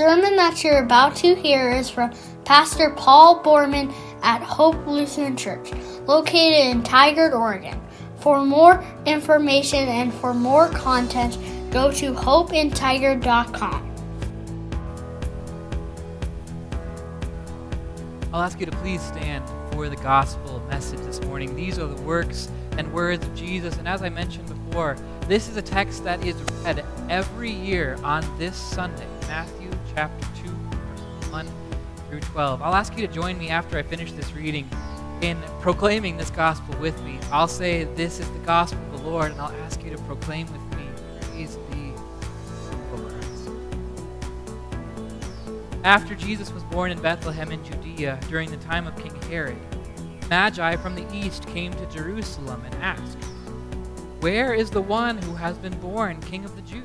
sermon that you're about to hear is from Pastor Paul Borman at Hope Lutheran Church, located in Tigard, Oregon. For more information and for more content, go to hopeintigard.com. I'll ask you to please stand for the gospel message this morning. These are the works and words of Jesus. And as I mentioned before, this is a text that is read every year on this Sunday, Matthew chapter 2, verses 1 through 12. I'll ask you to join me after I finish this reading in proclaiming this gospel with me. I'll say, This is the gospel of the Lord, and I'll ask you to proclaim with me, Praise be Lord. After Jesus was born in Bethlehem in Judea during the time of King Herod, Magi from the east came to Jerusalem and asked, where is the one who has been born King of the Jews?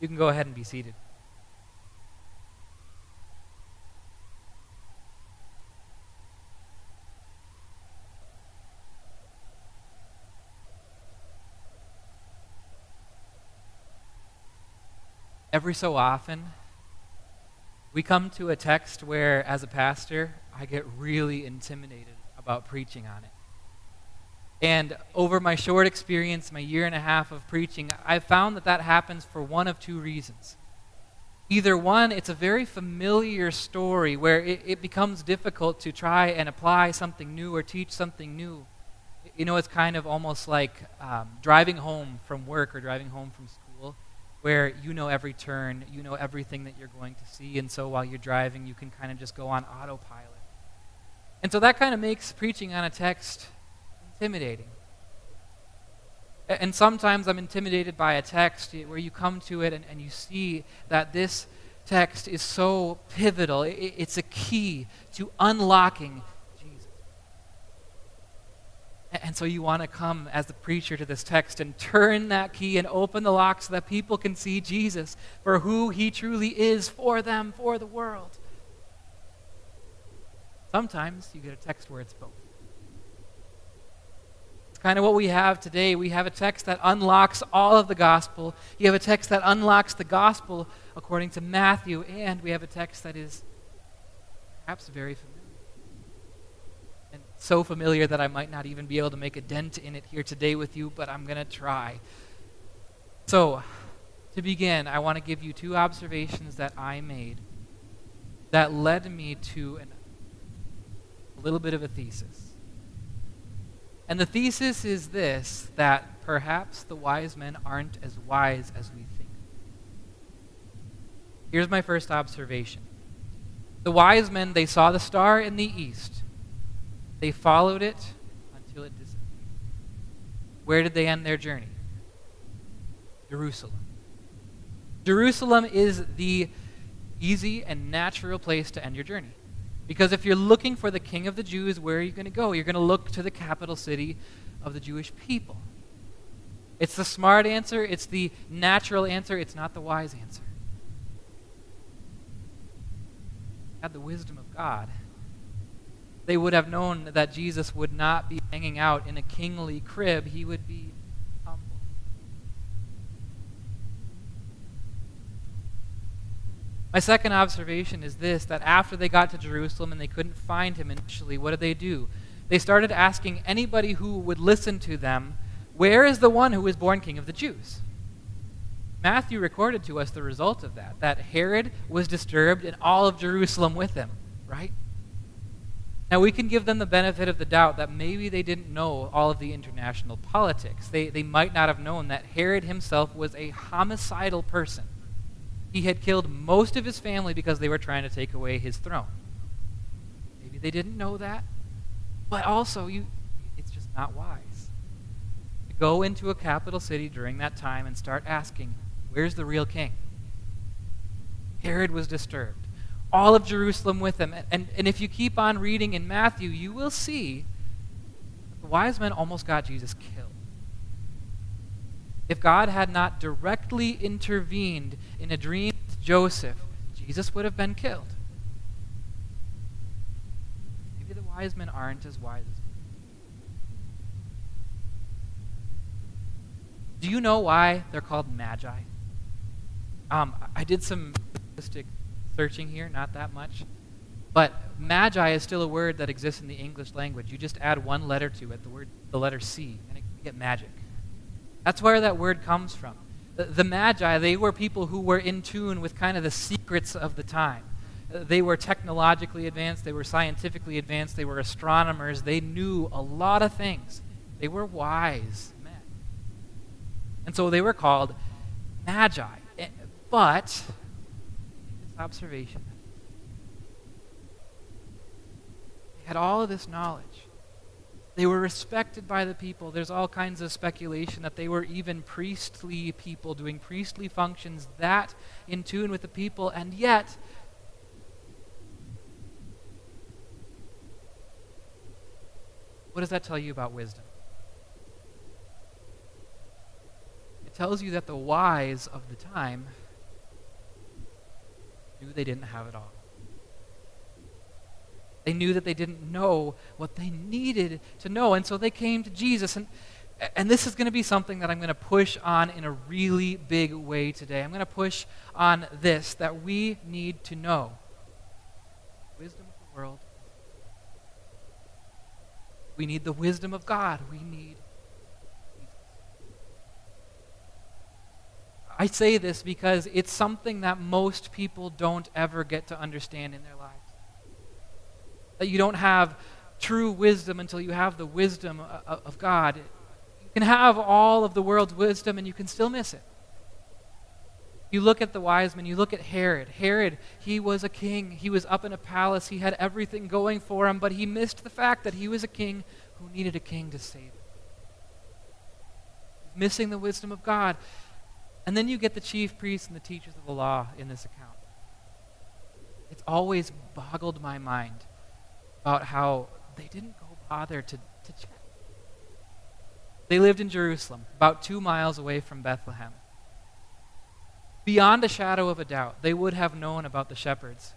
You can go ahead and be seated. Every so often, we come to a text where, as a pastor, I get really intimidated about preaching on it. And over my short experience, my year and a half of preaching, I've found that that happens for one of two reasons. Either one, it's a very familiar story where it, it becomes difficult to try and apply something new or teach something new. You know, it's kind of almost like um, driving home from work or driving home from school where you know every turn, you know everything that you're going to see, and so while you're driving, you can kind of just go on autopilot. And so that kind of makes preaching on a text intimidating. And sometimes I'm intimidated by a text where you come to it and, and you see that this text is so pivotal. It's a key to unlocking Jesus. and so you want to come as the preacher to this text and turn that key and open the lock so that people can see Jesus for who he truly is for them, for the world. Sometimes you get a text where it's both. It's kind of what we have today. We have a text that unlocks all of the gospel. You have a text that unlocks the gospel according to Matthew, and we have a text that is perhaps very familiar And so familiar that I might not even be able to make a dent in it here today with you, but I'm going to try. So, to begin, I want to give you two observations that I made that led me to an, a little bit of a thesis. And the thesis is this that perhaps the wise men aren't as wise as we think. Here's my first observation. The wise men, they saw the star in the east they followed it until it disappeared. Where did they end their journey? Jerusalem. Jerusalem is the easy and natural place to end your journey. Because if you're looking for the king of the Jews, where are you going to go? You're going to look to the capital city of the Jewish people. It's the smart answer, it's the natural answer, it's not the wise answer. Had the wisdom of God, they would have known that Jesus would not be hanging out in a kingly crib, he would be humble. My second observation is this that after they got to Jerusalem and they couldn't find him initially, what did they do? They started asking anybody who would listen to them where is the one who was born king of the Jews? Matthew recorded to us the result of that, that Herod was disturbed and all of Jerusalem with him, right? Now, we can give them the benefit of the doubt that maybe they didn't know all of the international politics. They, they might not have known that Herod himself was a homicidal person. He had killed most of his family because they were trying to take away his throne. Maybe they didn't know that, but also, you, it's just not wise to go into a capital city during that time and start asking, where's the real king? Herod was disturbed. All of Jerusalem with him. And, and if you keep on reading in Matthew, you will see the wise men almost got Jesus killed. If God had not directly intervened in a dream with Joseph, Jesus would have been killed. Maybe the wise men aren't as wise as Do you know why they're called magi? Um, I did some linguistic searching here, not that much. But magi is still a word that exists in the English language. You just add one letter to it, the word, the letter C, and it, you get magic. That's where that word comes from. The, the magi, they were people who were in tune with kind of the secrets of the time. They were technologically advanced, they were scientifically advanced, they were astronomers, they knew a lot of things. They were wise. Men. And so they were called magi. Eh, but, this observation, they had all of this knowledge. They were respected by the people. There's all kinds of speculation that they were even priestly people doing priestly functions that in tune with the people, and yet, what does that tell you about wisdom? It tells you that the wise of the time knew they didn't have it all. They knew that they didn't know what they needed to know, and so they came to Jesus. And, and this is going to be something that I'm going to push on in a really big way today. I'm going to push on this that we need to know wisdom of the world. We need the wisdom of God. We need I say this because it's something that most people don't ever get to understand in their lives. That you don't have true wisdom until you have the wisdom uh, uh, of God. You can have all of the world's wisdom and you can still miss it. You look at the wise men, you look at Herod. Herod, he was a king. He was up in a palace. He had everything going for him, but he missed the fact that he was a king who needed a king to save him. Missing the wisdom of God. And then you get the chief priests and the teachers of the law in this account. It's always boggled my mind about how they didn't go bother to, to check. They lived in Jerusalem, about two miles away from Bethlehem. Beyond a shadow of a doubt, they would have known about the shepherds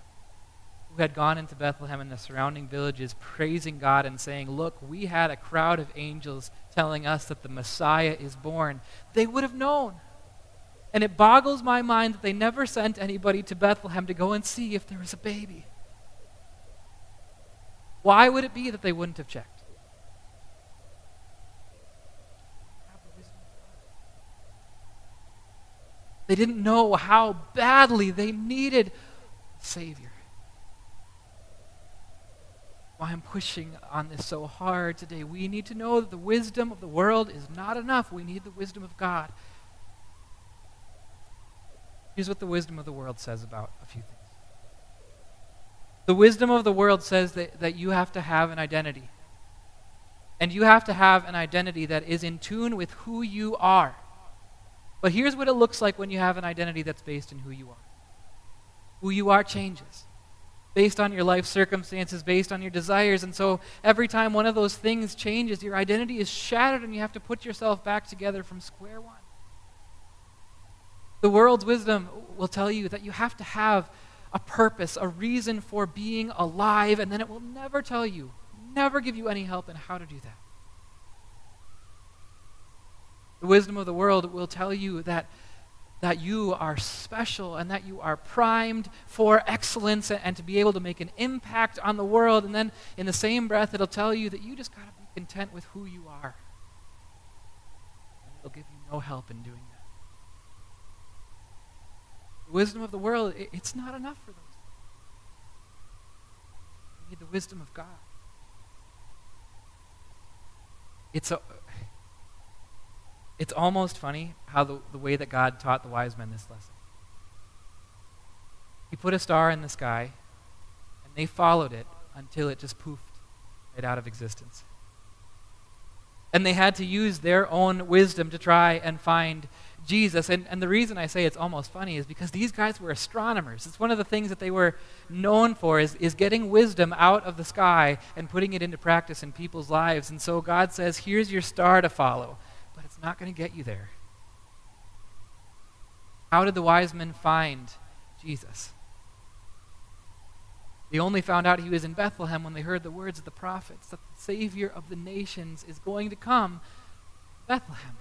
who had gone into Bethlehem and the surrounding villages praising God and saying, Look, we had a crowd of angels telling us that the Messiah is born. They would have known. And it boggles my mind that they never sent anybody to Bethlehem to go and see if there was a baby. Why would it be that they wouldn't have checked? They didn't know how badly they needed a Savior. Why I'm pushing on this so hard today. We need to know that the wisdom of the world is not enough. We need the wisdom of God. Here's what the wisdom of the world says about a few things. The wisdom of the world says that, that you have to have an identity. And you have to have an identity that is in tune with who you are. But here's what it looks like when you have an identity that's based in who you are. Who you are changes. based on your life circumstances, based on your desires. And so every time one of those things changes, your identity is shattered and you have to put yourself back together from square one. The world's wisdom will tell you that you have to have a purpose, a reason for being alive, and then it will never tell you, never give you any help in how to do that. The wisdom of the world will tell you that, that you are special and that you are primed for excellence and, to be able to make an impact on the world. And then in the same breath, it'll tell you that you just got to be content with who you are. And it'll give you no help in doing that. The wisdom of the world, it, it's not enough for those. You need the wisdom of God. It's a it's almost funny how the, the way that God taught the wise men this lesson. He put a star in the sky, and they followed it until it just poofed right out of existence. And they had to use their own wisdom to try and find Jesus. And, and the reason I say it's almost funny is because these guys were astronomers. It's one of the things that they were known for is, is getting wisdom out of the sky and putting it into practice in people's lives. And so God says, here's your star to follow, but it's not going to get you there. How did the wise men find Jesus? They only found out he was in Bethlehem when they heard the words of the prophets that the Savior of the nations is going to come Bethlehem.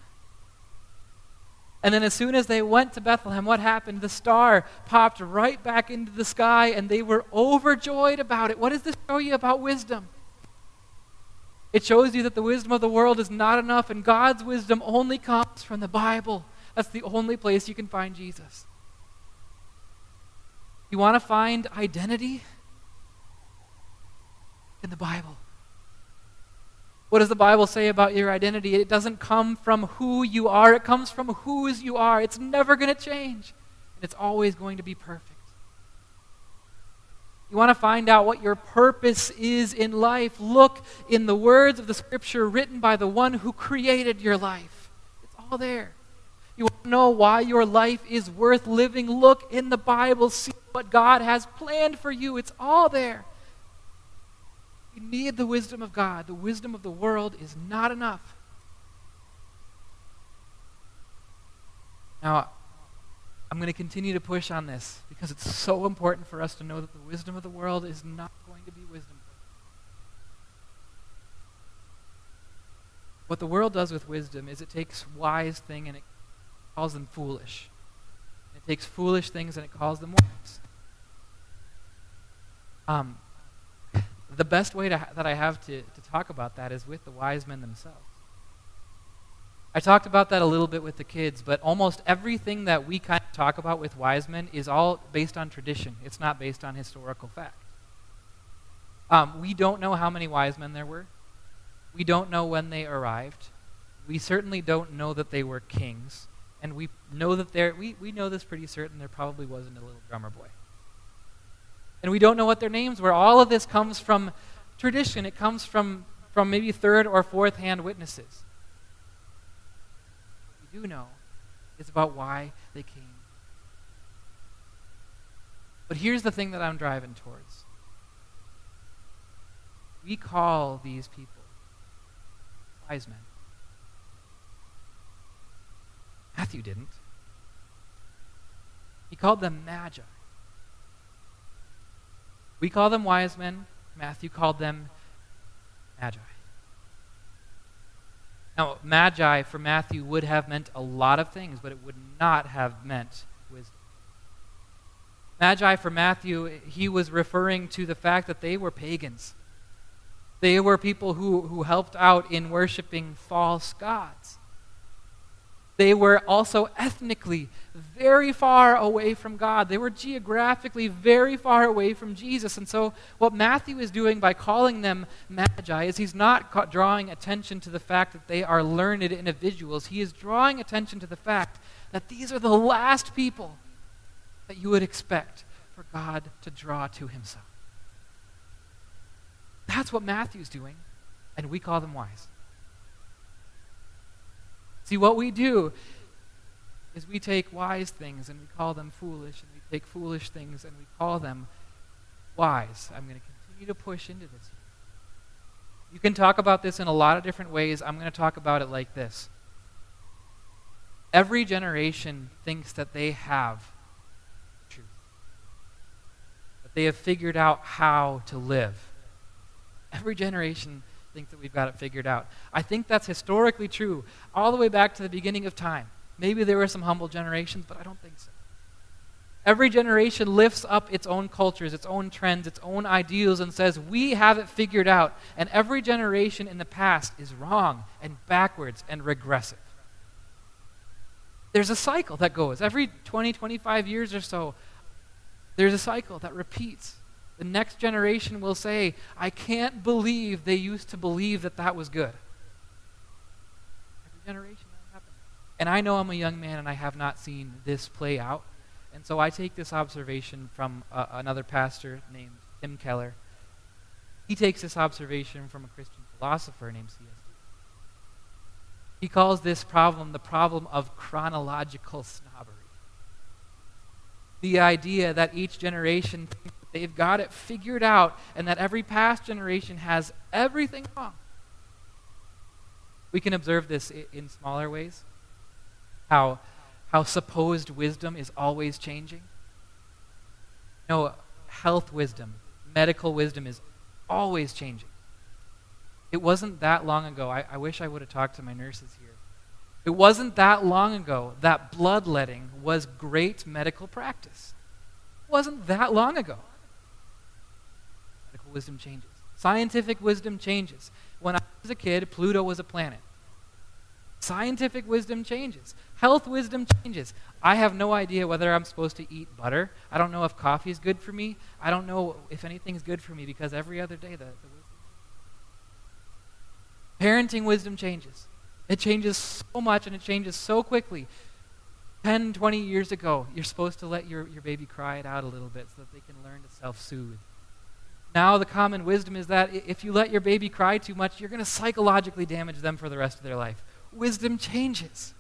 And then, as soon as they went to Bethlehem, what happened? The star popped right back into the sky, and they were overjoyed about it. What does this show you about wisdom? It shows you that the wisdom of the world is not enough, and God's wisdom only comes from the Bible. That's the only place you can find Jesus. You want to find identity? In the Bible. What does the Bible say about your identity? It doesn't come from who you are, it comes from whose you are. It's never going to change, and it's always going to be perfect. You want to find out what your purpose is in life? Look in the words of the Scripture written by the one who created your life. It's all there. You want to know why your life is worth living? Look in the Bible. See what God has planned for you. It's all there. You need the wisdom of God. The wisdom of the world is not enough. Now, I'm going to continue to push on this because it's so important for us to know that the wisdom of the world is not going to be wisdom. What the world does with wisdom is it takes wise thing and it calls them foolish. It takes foolish things and it calls them wise. Um, the best way to, that I have to, to talk about that is with the wise men themselves. I talked about that a little bit with the kids, but almost everything that we kind of talk about with wise men is all based on tradition. It's not based on historical fact. Um, we don't know how many wise men there were. We don't know when they arrived. We certainly don't know that they were kings. And we know that there, we, we know this pretty certain, there probably wasn't a little drummer boy and we don't know what their names were. All of this comes from tradition, it comes from, from maybe third or fourth hand witnesses. What we do know is about why they came. But here's the thing that I'm driving towards. We call these people wise men. Matthew didn't. He called them magi. We call them wise men. Matthew called them magi. Now, magi for Matthew would have meant a lot of things, but it would not have meant wisdom. Magi for Matthew, he was referring to the fact that they were pagans. They were people who, who helped out in worshiping false gods. They were also ethnically very far away from God. They were geographically very far away from Jesus. And so, what Matthew is doing by calling them magi is he's not drawing attention to the fact that they are learned individuals. He is drawing attention to the fact that these are the last people that you would expect for God to draw to himself. That's what Matthew's doing, and we call them wise. See, what we do is we take wise things and we call them foolish, and we take foolish things and we call them wise. I'm going to continue to push into this. You can talk about this in a lot of different ways. I'm going to talk about it like this. Every generation thinks that they have truth, that they have figured out how to live. Every generation thinks that we've got it figured out. I think that's historically true, all the way back to the beginning of time. Maybe there were some humble generations, but I don't think so. Every generation lifts up its own cultures, its own trends, its own ideals, and says, We have it figured out. And every generation in the past is wrong and backwards and regressive. There's a cycle that goes. Every 20, 25 years or so, there's a cycle that repeats. The next generation will say, I can't believe they used to believe that that was good. Every generation that happens. And I know I'm a young man and I have not seen this play out. And so I take this observation from uh, another pastor named Tim Keller. He takes this observation from a Christian philosopher named C.S. He calls this problem the problem of chronological snobbery. The idea that each generation they've got it figured out and that every past generation has everything wrong. We can observe this in smaller ways. How how supposed wisdom is always changing. No, health wisdom, medical wisdom is always changing. It wasn't that long ago. I, I wish I would have talked to my nurses here. It wasn't that long ago that bloodletting was great medical practice. It wasn't that long ago. Medical wisdom changes. Scientific wisdom changes. When I was a kid, Pluto was a planet. Scientific wisdom changes. Health wisdom changes. I have no idea whether I'm supposed to eat butter. I don't know if coffee is good for me. I don't know if anything is good for me because every other day the, the Parenting wisdom changes. It changes so much and it changes so quickly. 10, 20 years ago, you're supposed to let your, your baby cry it out a little bit so that they can learn to self soothe. Now, the common wisdom is that if you let your baby cry too much, you're going to psychologically damage them for the rest of their life wisdom changes.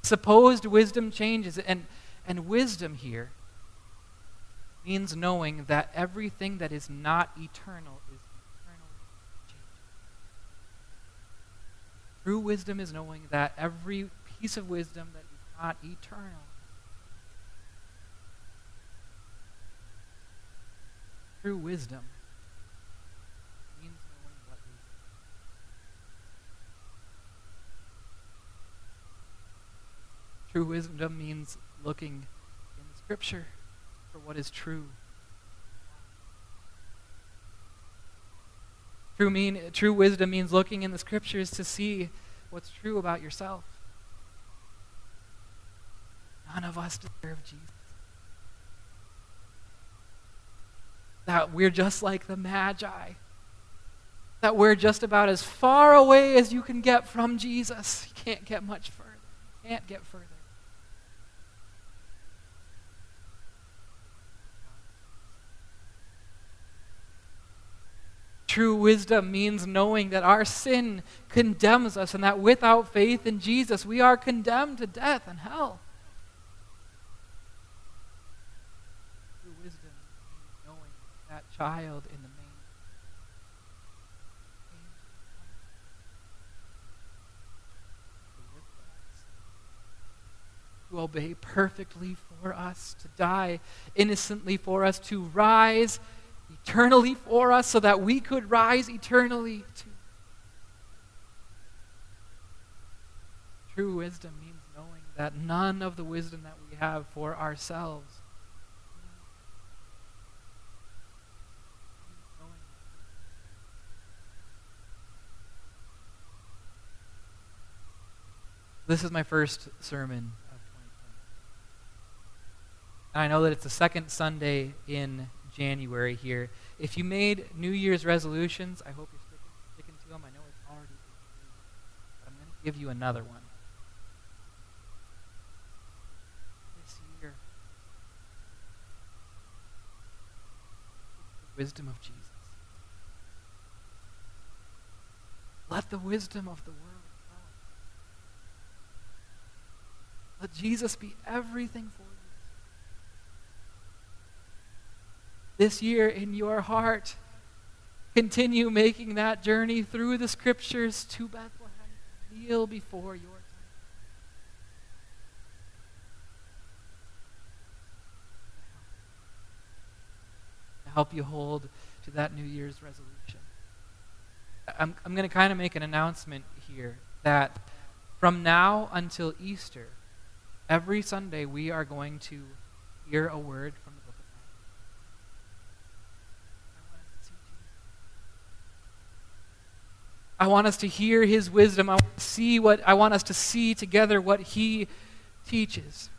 Supposed wisdom changes. And, and wisdom here means knowing that everything that is not eternal is eternally changing. True wisdom is knowing that every piece of wisdom that is not eternal true wisdom True wisdom means looking in the scripture for what is true. True, mean, true wisdom means looking in the scriptures to see what's true about yourself. None of us deserve Jesus. That we're just like the Magi. That we're just about as far away as you can get from Jesus. You can't get much further. You can't get further. True wisdom means knowing that our sin condemns us and that without faith in Jesus, we are condemned to death and hell. True wisdom means knowing that child in the manger to obey perfectly for us, to die innocently for us, to rise eternally for us so that we could rise eternally too. True wisdom means knowing that none of the wisdom that we have for ourselves This is my first sermon of 2020. And I know that it's the second Sunday in January here. If you made New Year's resolutions, I hope you're sticking, sticking to them. I know it's already but I'm going to give you another one. This year, the wisdom of Jesus. Let the wisdom of the world. Let Jesus be everything for you. This year in your heart. Continue making that journey through the scriptures to Bethlehem. Kneel before your time. To help you hold to that New Year's resolution. I'm, I'm going to kind of make an announcement here that from now until Easter, every Sunday we are going to hear a word from the book of Matthew. I want us to hear his wisdom. I want to see what I want us to see together what he teaches.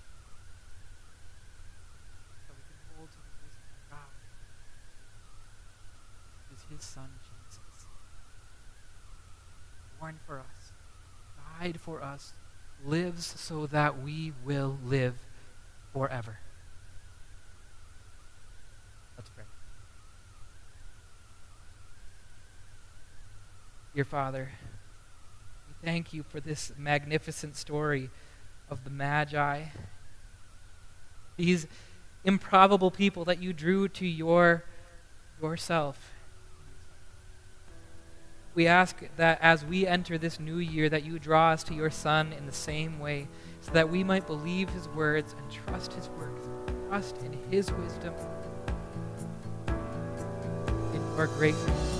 his son Jesus. Born for us, died for us, lives so that we will live forever. Dear Father, we thank you for this magnificent story of the Magi. These improbable people that you drew to your yourself we ask that as we enter this new year, that you draw us to your Son in the same way, so that we might believe his words and trust his works, trust in his wisdom, in your greatness.